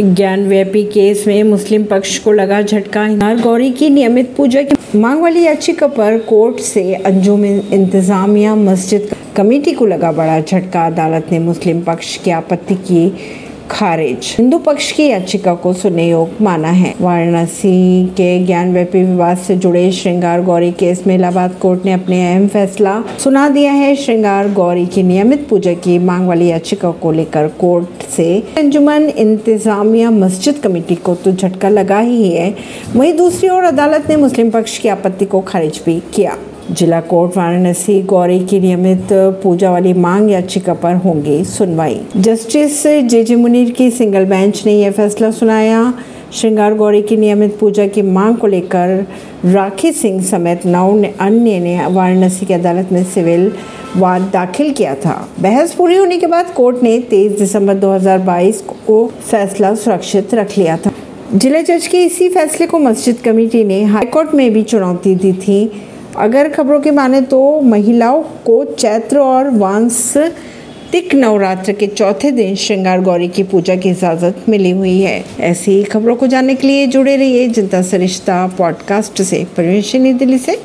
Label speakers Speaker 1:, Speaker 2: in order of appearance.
Speaker 1: ज्ञान व्यापी केस में मुस्लिम पक्ष को लगा झटका। गौरी की नियमित पूजा की मांग वाली याचिका पर कोर्ट से अंजुम इंतजामिया मस्जिद कमेटी को लगा बड़ा झटका। अदालत ने मुस्लिम पक्ष की आपत्ति की खारिज। हिंदू पक्ष की याचिका को सुनने योग माना है। वाराणसी के ज्ञान व्यापी विवाद से जुड़े श्रृंगार गौरी केस में इलाहाबाद कोर्ट ने अपने अहम फैसला सुना दिया है। श्रृंगार गौरी की नियमित पूजा की मांग वाली याचिका को लेकर कोर्ट से अंजुमन इंतजामिया मस्जिद कमेटी को तो झटका लगा ही है। वहीं दूसरी ओर अदालत ने मुस्लिम पक्ष की आपत्ति को खारिज भी किया। जिला कोर्ट वाराणसी गौरी की नियमित पूजा वाली मांग याचिका पर होंगी सुनवाई। जस्टिस जे जे मुनीर की सिंगल बेंच ने यह फैसला सुनाया। श्रृंगार गौरी की नियमित पूजा की मांग को लेकर राखी सिंह समेत नौ अन्य ने वाराणसी की अदालत में सिविल वाद दाखिल किया था। बहस पूरी होने के बाद कोर्ट ने 23 दिसंबर 2022 को फैसला सुरक्षित रख लिया था। जिला जज के इसी फैसले को मस्जिद कमेटी ने हाईकोर्ट में भी चुनौती दी थी। अगर खबरों की माने तो महिलाओं को चैत्र और वांसतिक नवरात्र के चौथे दिन श्रृंगार गौरी की पूजा की इजाज़त मिली हुई है। ऐसी ही खबरों को जानने के लिए जुड़े रहिए जनता सरिश्ता पॉडकास्ट से। परमेश दिल्ली से।